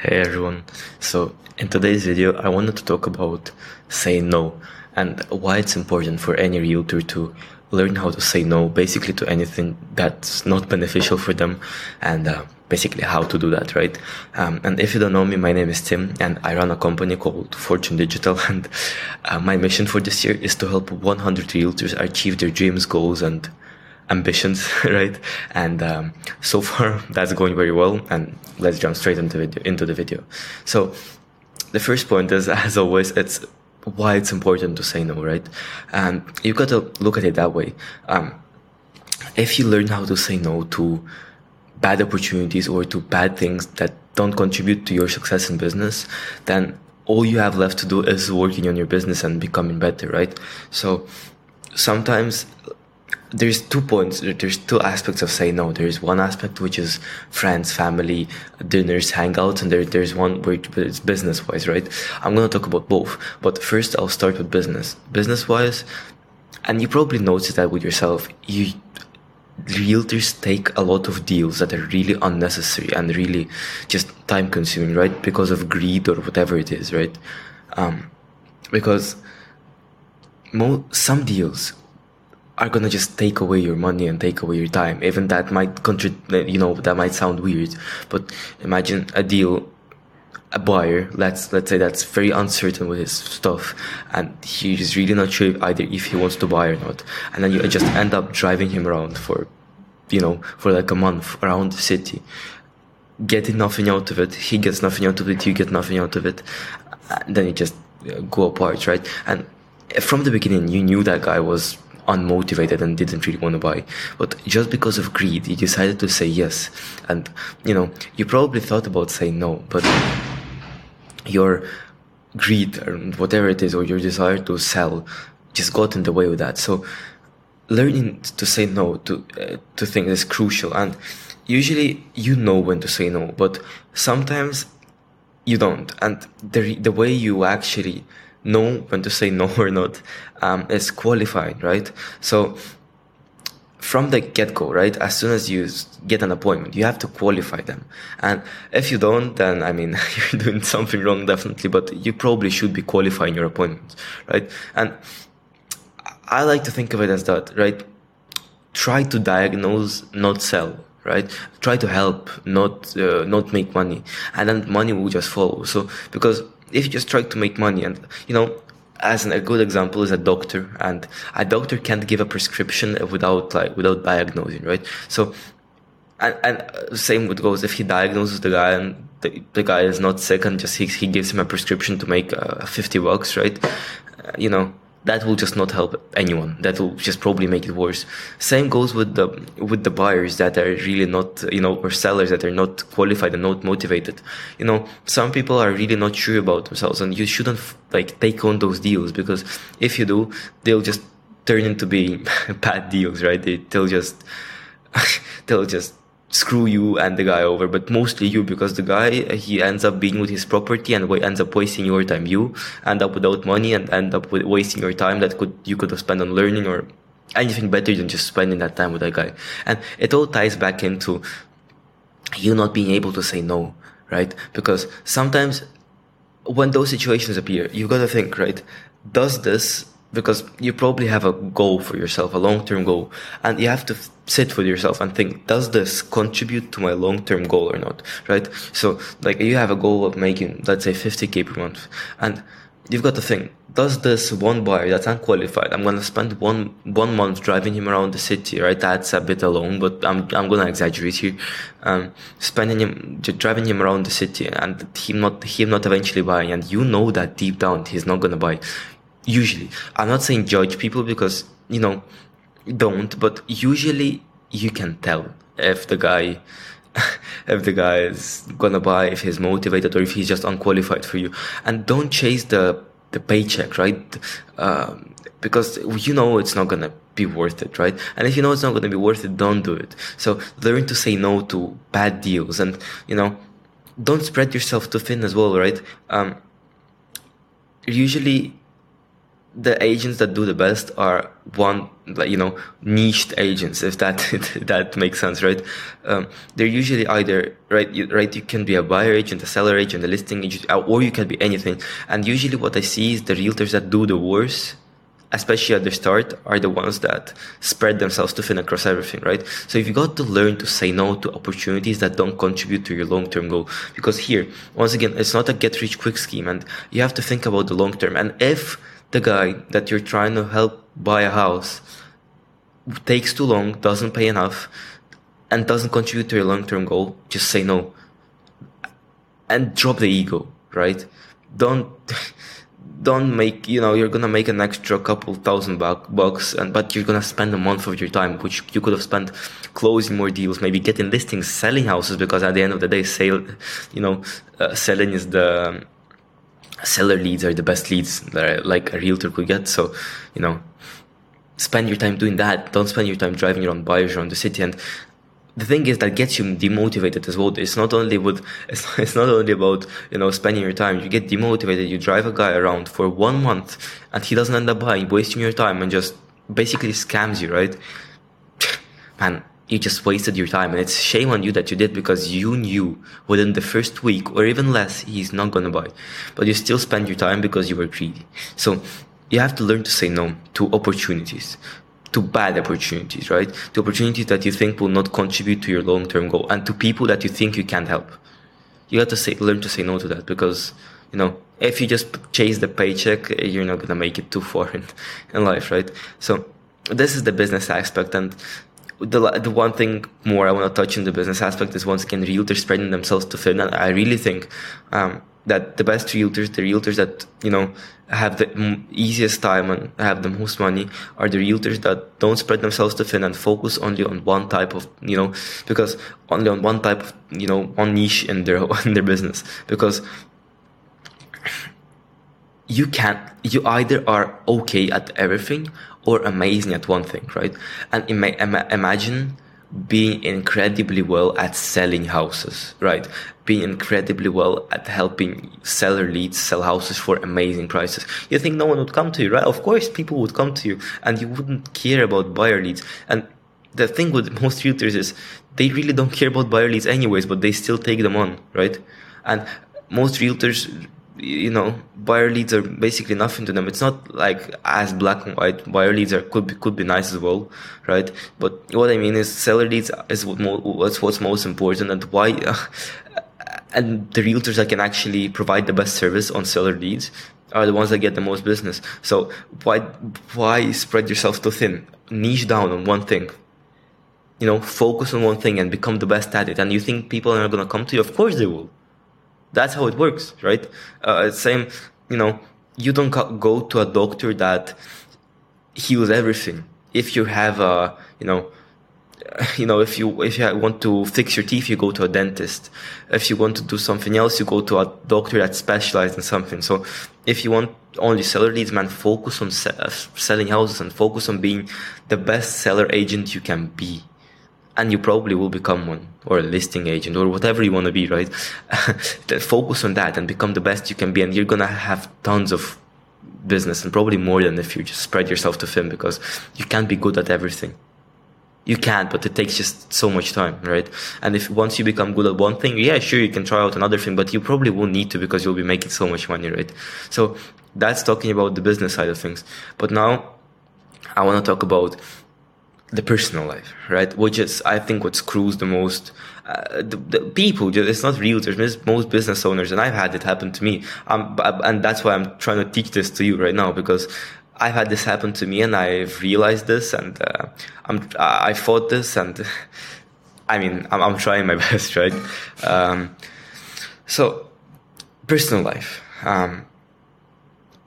Hey everyone. So in today's video, I wanted to talk about saying no and why it's important for any realtor to learn how to say no basically to anything that's not beneficial for them and uh, basically how to do that, right? Um, and if you don't know me, my name is Tim and I run a company called Fortune Digital and uh, my mission for this year is to help 100 realtors achieve their dreams, goals and ambitions, right? And um, so far, that's going very well. And let's jump straight into video, into the video. So, the first point is, as always, it's why it's important to say no, right? And you've got to look at it that way. Um, if you learn how to say no to bad opportunities or to bad things that don't contribute to your success in business, then all you have left to do is working on your business and becoming better, right? So sometimes there's two points there's two aspects of say no. There's one aspect which is friends family dinners hangouts and there, there's one where it's business wise right? I'm going to talk about both but first i'll start with business. Business wise and you probably noticed that with yourself you realtors take a lot of deals that are really unnecessary and really just time consuming right? Because of greed or whatever it is right? Um, because mo- some deals are gonna just take away your money and take away your time. Even that might contra- you know, that might sound weird, but imagine a deal, a buyer, let's, let's say that's very uncertain with his stuff and he's really not sure either if he wants to buy or not. And then you just end up driving him around for, you know, for like a month around the city, getting nothing out of it. He gets nothing out of it. You get nothing out of it. And then you just go apart, right? And from the beginning, you knew that guy was unmotivated and didn't really want to buy. But just because of greed, you decided to say yes. And, you know, you probably thought about saying no, but your greed or whatever it is, or your desire to sell just got in the way of that. So learning to say no to, uh, to things is crucial. And usually you know when to say no, but sometimes you don't. And the, the way you actually know when to say no or not um, is qualified, right? So from the get-go, right? As soon as you get an appointment, you have to qualify them. And if you don't, then I mean, you're doing something wrong, definitely, but you probably should be qualifying your appointments, right? And I like to think of it as that, right? Try to diagnose, not sell, right? Try to help, not, uh, not make money. And then money will just follow. So, because if you just try to make money and you know as an, a good example is a doctor and a doctor can't give a prescription without like without diagnosing right? So and, and uh, same with goes if he diagnoses the guy and the, the guy is not sick and just he, he gives him a prescription to make uh, 50 bucks right? Uh, you know that will just not help anyone. That will just probably make it worse. Same goes with the with the buyers that are really not, you know, or sellers that are not qualified and not motivated. You know, some people are really not sure about themselves, and you shouldn't like take on those deals because if you do, they'll just turn into being bad deals, right? They, they'll just they'll just screw you and the guy over, but mostly you because the guy he ends up being with his property and ends up wasting your time. You end up without money and end up wasting your time that could you could have spent on learning or anything better than just spending that time with that guy. And it all ties back into you not being able to say no, right? Because sometimes when those situations appear, you've got to think, right? Does this because you probably have a goal for yourself, a long-term goal, and you have to sit with yourself and think, does this contribute to my long-term goal or not, right? So, like, you have a goal of making, let's say, 50k per month, and you've got to think, does this one buyer that's unqualified, I'm gonna spend one one month driving him around the city, right? That's a bit alone, but I'm I'm gonna exaggerate here. Um, spending him, driving him around the city, and him not him not eventually buying, and you know that deep down he's not gonna buy usually i'm not saying judge people because you know don't but usually you can tell if the guy if the guy is gonna buy if he's motivated or if he's just unqualified for you. And don't chase the the paycheck right? Um, because you know it's not gonna be worth it right? And if you know it's not gonna be worth it don't do it. So learn to say no to bad deals and you know don't spread yourself too thin as well right? Um, usually the agents that do the best are one like you know niched agents if that that makes sense right um, they're usually either right you, right you can be a buyer agent a seller agent a listing agent or you can be anything and usually what i see is the realtors that do the worst especially at the start, are the ones that spread themselves to thin across everything, right? So if you got to learn to say no to opportunities that don't contribute to your long-term goal, because here, once again, it's not a get-rich-quick scheme, and you have to think about the long term. And if the guy that you're trying to help buy a house takes too long, doesn't pay enough, and doesn't contribute to your long-term goal, just say no, and drop the ego, right? Don't. don't make you know you're gonna make an extra couple thousand bucks and but you're gonna spend a month of your time which you could have spent closing more deals maybe getting listings selling houses because at the end of the day sale you know uh, selling is the seller leads are the best leads that like a realtor could get so you know spend your time doing that don't spend your time driving around buyers around the city and the thing is that gets you demotivated as well. It's not only with it's, it's not only about you know spending your time. You get demotivated. You drive a guy around for one month, and he doesn't end up buying, wasting your time, and just basically scams you, right? Man, you just wasted your time, and it's shame on you that you did because you knew within the first week or even less he's not gonna buy, but you still spend your time because you were greedy. So you have to learn to say no to opportunities to bad opportunities, right? To opportunities that you think will not contribute to your long term goal and to people that you think you can't help. You have to say, learn to say no to that because, you know, if you just chase the paycheck, you're not to make it too far in, in life, right? So this is the business aspect. And the, the one thing more I want to touch in the business aspect is once again, realtors spreading themselves too thin. And I really think, um, that the best realtors, the realtors that, you know, have the easiest time and have the most money are the realtors that don't spread themselves too thin and focus only on one type of, you know, because only on one type of, you know, one niche in their, in their business. Because you can't, you either are okay at everything or amazing at one thing, right? And ima- imagine being incredibly well at selling houses, right? Being incredibly well at helping seller leads sell houses for amazing prices. You think no one would come to you, right? Of course, people would come to you and you wouldn't care about buyer leads. And the thing with most realtors is they really don't care about buyer leads anyways, but they still take them on, right? And most realtors you know buyer leads are basically nothing to them. It's not like as black and white buyer leads are could be, could be nice as well right? But what i mean is seller leads is what mo- what's what's most important and why uh, and the realtors that can actually provide the best service on seller leads are the ones that get the most business. So why why spread yourself too thin? Niche down on one thing. You know focus on one thing and become the best at it. And you think people are going to come to you? Of course they will that's how it works, right? Uh, same, you know, you don't go to a doctor that heals everything. If you have a, you know, you know, if you if you want to fix your teeth, you go to a dentist. If you want to do something else, you go to a doctor that specializes in something. So, if you want only seller leads, man, focus on se- selling houses and focus on being the best seller agent you can be and you probably will become one or a listing agent or whatever you want to be, right? Focus on that and become the best you can be, and you're gonna have tons of business and probably more than if you just spread yourself to thin because you can't be good at everything. You can't, but it takes just so much time, right? And if once you become good at one thing, yeah, sure, you can try out another thing, but you probably won't need to because you'll be making so much money, right? So that's talking about the business side of things. But now I want to talk about the personal life, right? Which is, I think, what screws the most uh, the, the, people. It's not realtors, it's most business owners, and I've had it happen to me. Um, and that's why I'm trying to teach this to you right now because I've had this happen to me, and I've realized this, and uh, I'm I fought this, and I mean, I'm, I'm trying my best, right? Um, so, personal life. Um,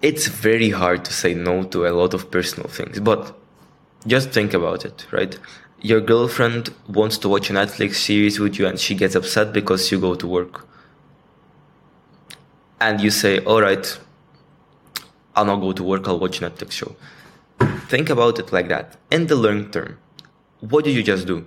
it's very hard to say no to a lot of personal things, but just think about it, right? Your girlfriend wants to watch a Netflix series with you and she gets upset because you go to work. And you say, all right, I'll not go to work, I'll watch Netflix show. Think about it like that. In the long term, what did you just do?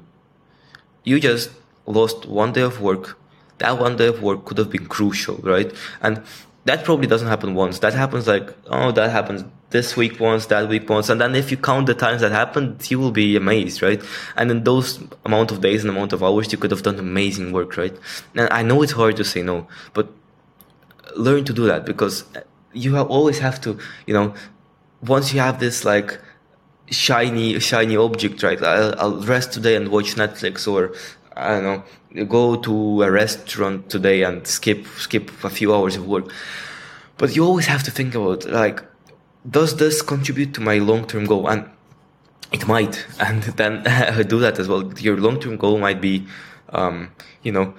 You just lost one day of work. That one day of work could have been crucial, right? And that probably doesn't happen once. That happens like, oh, that happens this week once, that week once, and then if you count the times that happened, you will be amazed, right? And in those amount of days and amount of hours, you could have done amazing work, right? And I know it's hard to say no, but learn to do that because you have, always have to, you know, once you have this like shiny, shiny object, right? I'll, I'll rest today and watch Netflix, or I don't know, go to a restaurant today and skip skip a few hours of work. But you always have to think about like, does this contribute to my long term goal? And it might, and then do that as well. Your long term goal might be, um, you know,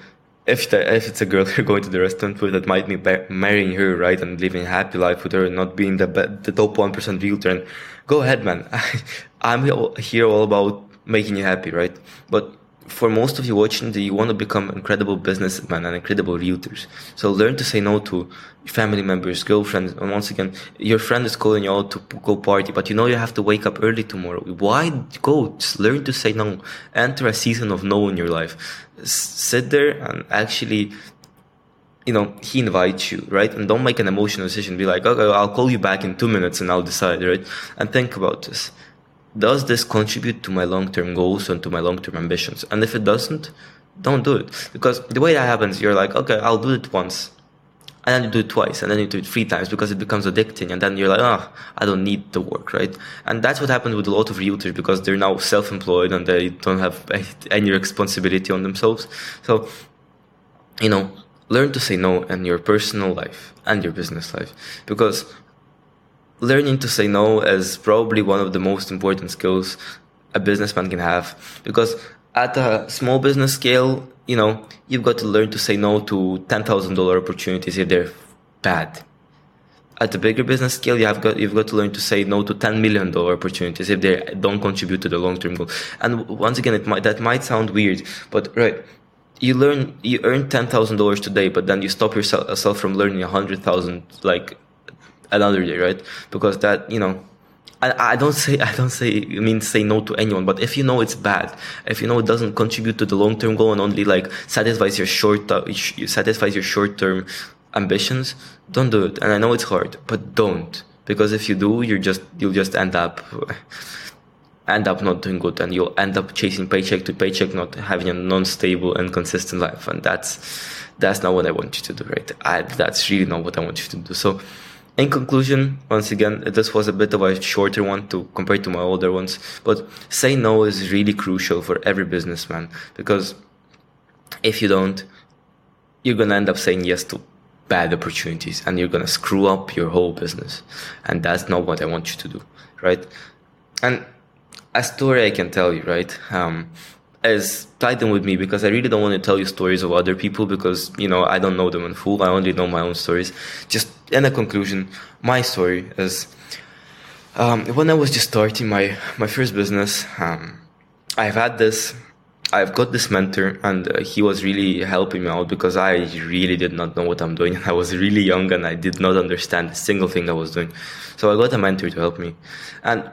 if the, if it's a girl you're going to the restaurant with, that might be marrying her, right, and living a happy life with her, and not being the the top one percent realtor. And go ahead, man. I'm here all about making you happy, right? But for most of you watching, you want to become incredible businessmen and incredible realtors. So learn to say no to family members, girlfriends. And once again, your friend is calling you out to go party, but you know you have to wake up early tomorrow. Why go? Just learn to say no. Enter a season of no in your life. Sit there and actually you know, he invites you, right? And don't make an emotional decision. Be like, okay, I'll call you back in two minutes and I'll decide, right? And think about this does this contribute to my long-term goals and to my long-term ambitions? And if it doesn't, don't do it. Because the way that happens, you're like, okay, I'll do it once. And then you do it twice, and then you do it three times because it becomes addicting. And then you're like, oh, I don't need the work, right? And that's what happened with a lot of realtors because they're now self-employed and they don't have any responsibility on themselves. So, you know, learn to say no in your personal life and your business life because learning to say no is probably one of the most important skills a businessman can have because at a small business scale, you know, you've got to learn to say no to $10,000 opportunities if they're bad. At a bigger business scale, you have got, you've got to learn to say no to $10 million opportunities if they don't contribute to the long-term goal. And once again, it might, that might sound weird, but right, you learn, you earn $10,000 today, but then you stop yourself from learning 100,000 like another day, right? Because that, you know, I, I don't say I don't say I mean say no to anyone, but if you know it's bad, if you know it doesn't contribute to the long term goal and only like satisfies your short uh, satisfies your short term ambitions, don't do it. And I know it's hard, but don't because if you do, you're just you'll just end up end up not doing good, and you'll end up chasing paycheck to paycheck, not having a non-stable and consistent life, and that's that's not what I want you to do, right? I, that's really not what I want you to do. So in conclusion, once again, this was a bit of a shorter one to compare to my older ones, but say no is really crucial for every businessman because if you don't, you're gonna end up saying yes to bad opportunities and you're gonna screw up your whole business. And that's not what I want you to do, right? And a story I can tell you, right? Um, is tied in with me because I really don't want to tell you stories of other people because you know I don't know them in full. I only know my own stories. Just in a conclusion, my story is um, when I was just starting my my first business. Um, I've had this. I've got this mentor, and uh, he was really helping me out because I really did not know what I'm doing. I was really young, and I did not understand a single thing I was doing. So I got a mentor to help me, and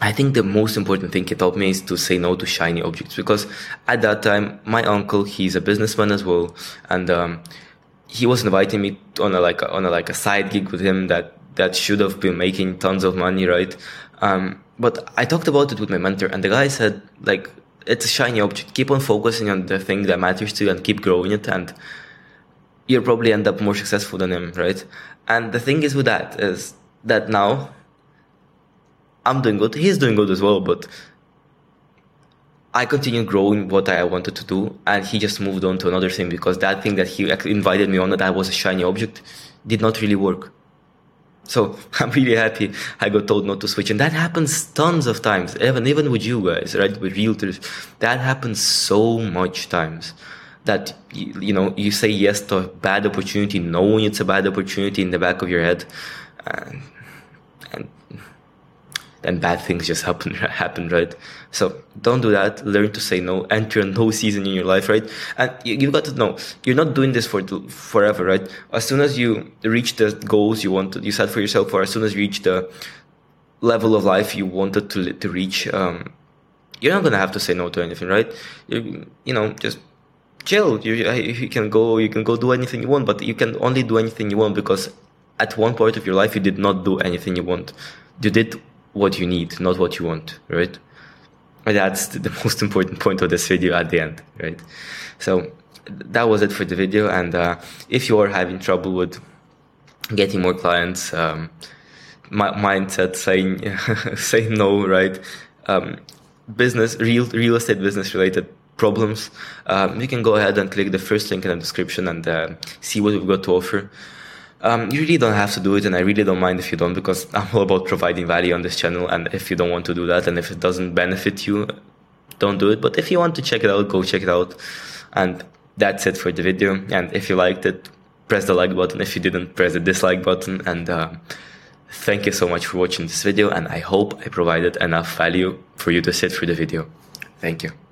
I think the most important thing he taught me is to say no to shiny objects because at that time my uncle he's a businessman as well and um, he was inviting me on a like on a like a side gig with him that that should have been making tons of money right? Um, but I talked about it with my mentor and the guy said like it's a shiny object. Keep on focusing on the thing that matters to you and keep growing it and you'll probably end up more successful than him right? And the thing is with that is that now I'm doing good. He's doing good as well, but I continued growing what I wanted to do, and he just moved on to another thing because that thing that he invited me on that I was a shiny object did not really work. So I'm really happy I got told not to switch, and that happens tons of times. Even even with you guys, right? With realtors, that happens so much times that you, know you say yes to a bad opportunity, knowing it's a bad opportunity in the back of your head, and then bad things just happen happen right? So don't do that. Learn to say no. Enter a no season in your life right? And you, you've got to know you're not doing this for forever right? As soon as you reach the goals you wanted you set for yourself or as soon as you reach the level of life you wanted to to reach um, you're not gonna have to say no to anything right? You, you know just chill. You, you can go you can go do anything you want but you can only do anything you want because at one point of your life you did not do anything you want. You did what you need, not what you want, right? That's the most important point of this video at the end, right? So that was it for the video. And uh, if you are having trouble with getting more clients, um, my mindset saying saying no, right? Um, business, real real estate business related problems, um, you can go ahead and click the first link in the description and uh, see what we've got to offer. Um, you really don't have to do it, and I really don't mind if you don't, because I'm all about providing value on this channel. And if you don't want to do that, and if it doesn't benefit you, don't do it. But if you want to check it out, go check it out. And that's it for the video. And if you liked it, press the like button. If you didn't, press the dislike button. And uh, thank you so much for watching this video. And I hope I provided enough value for you to sit through the video. Thank you.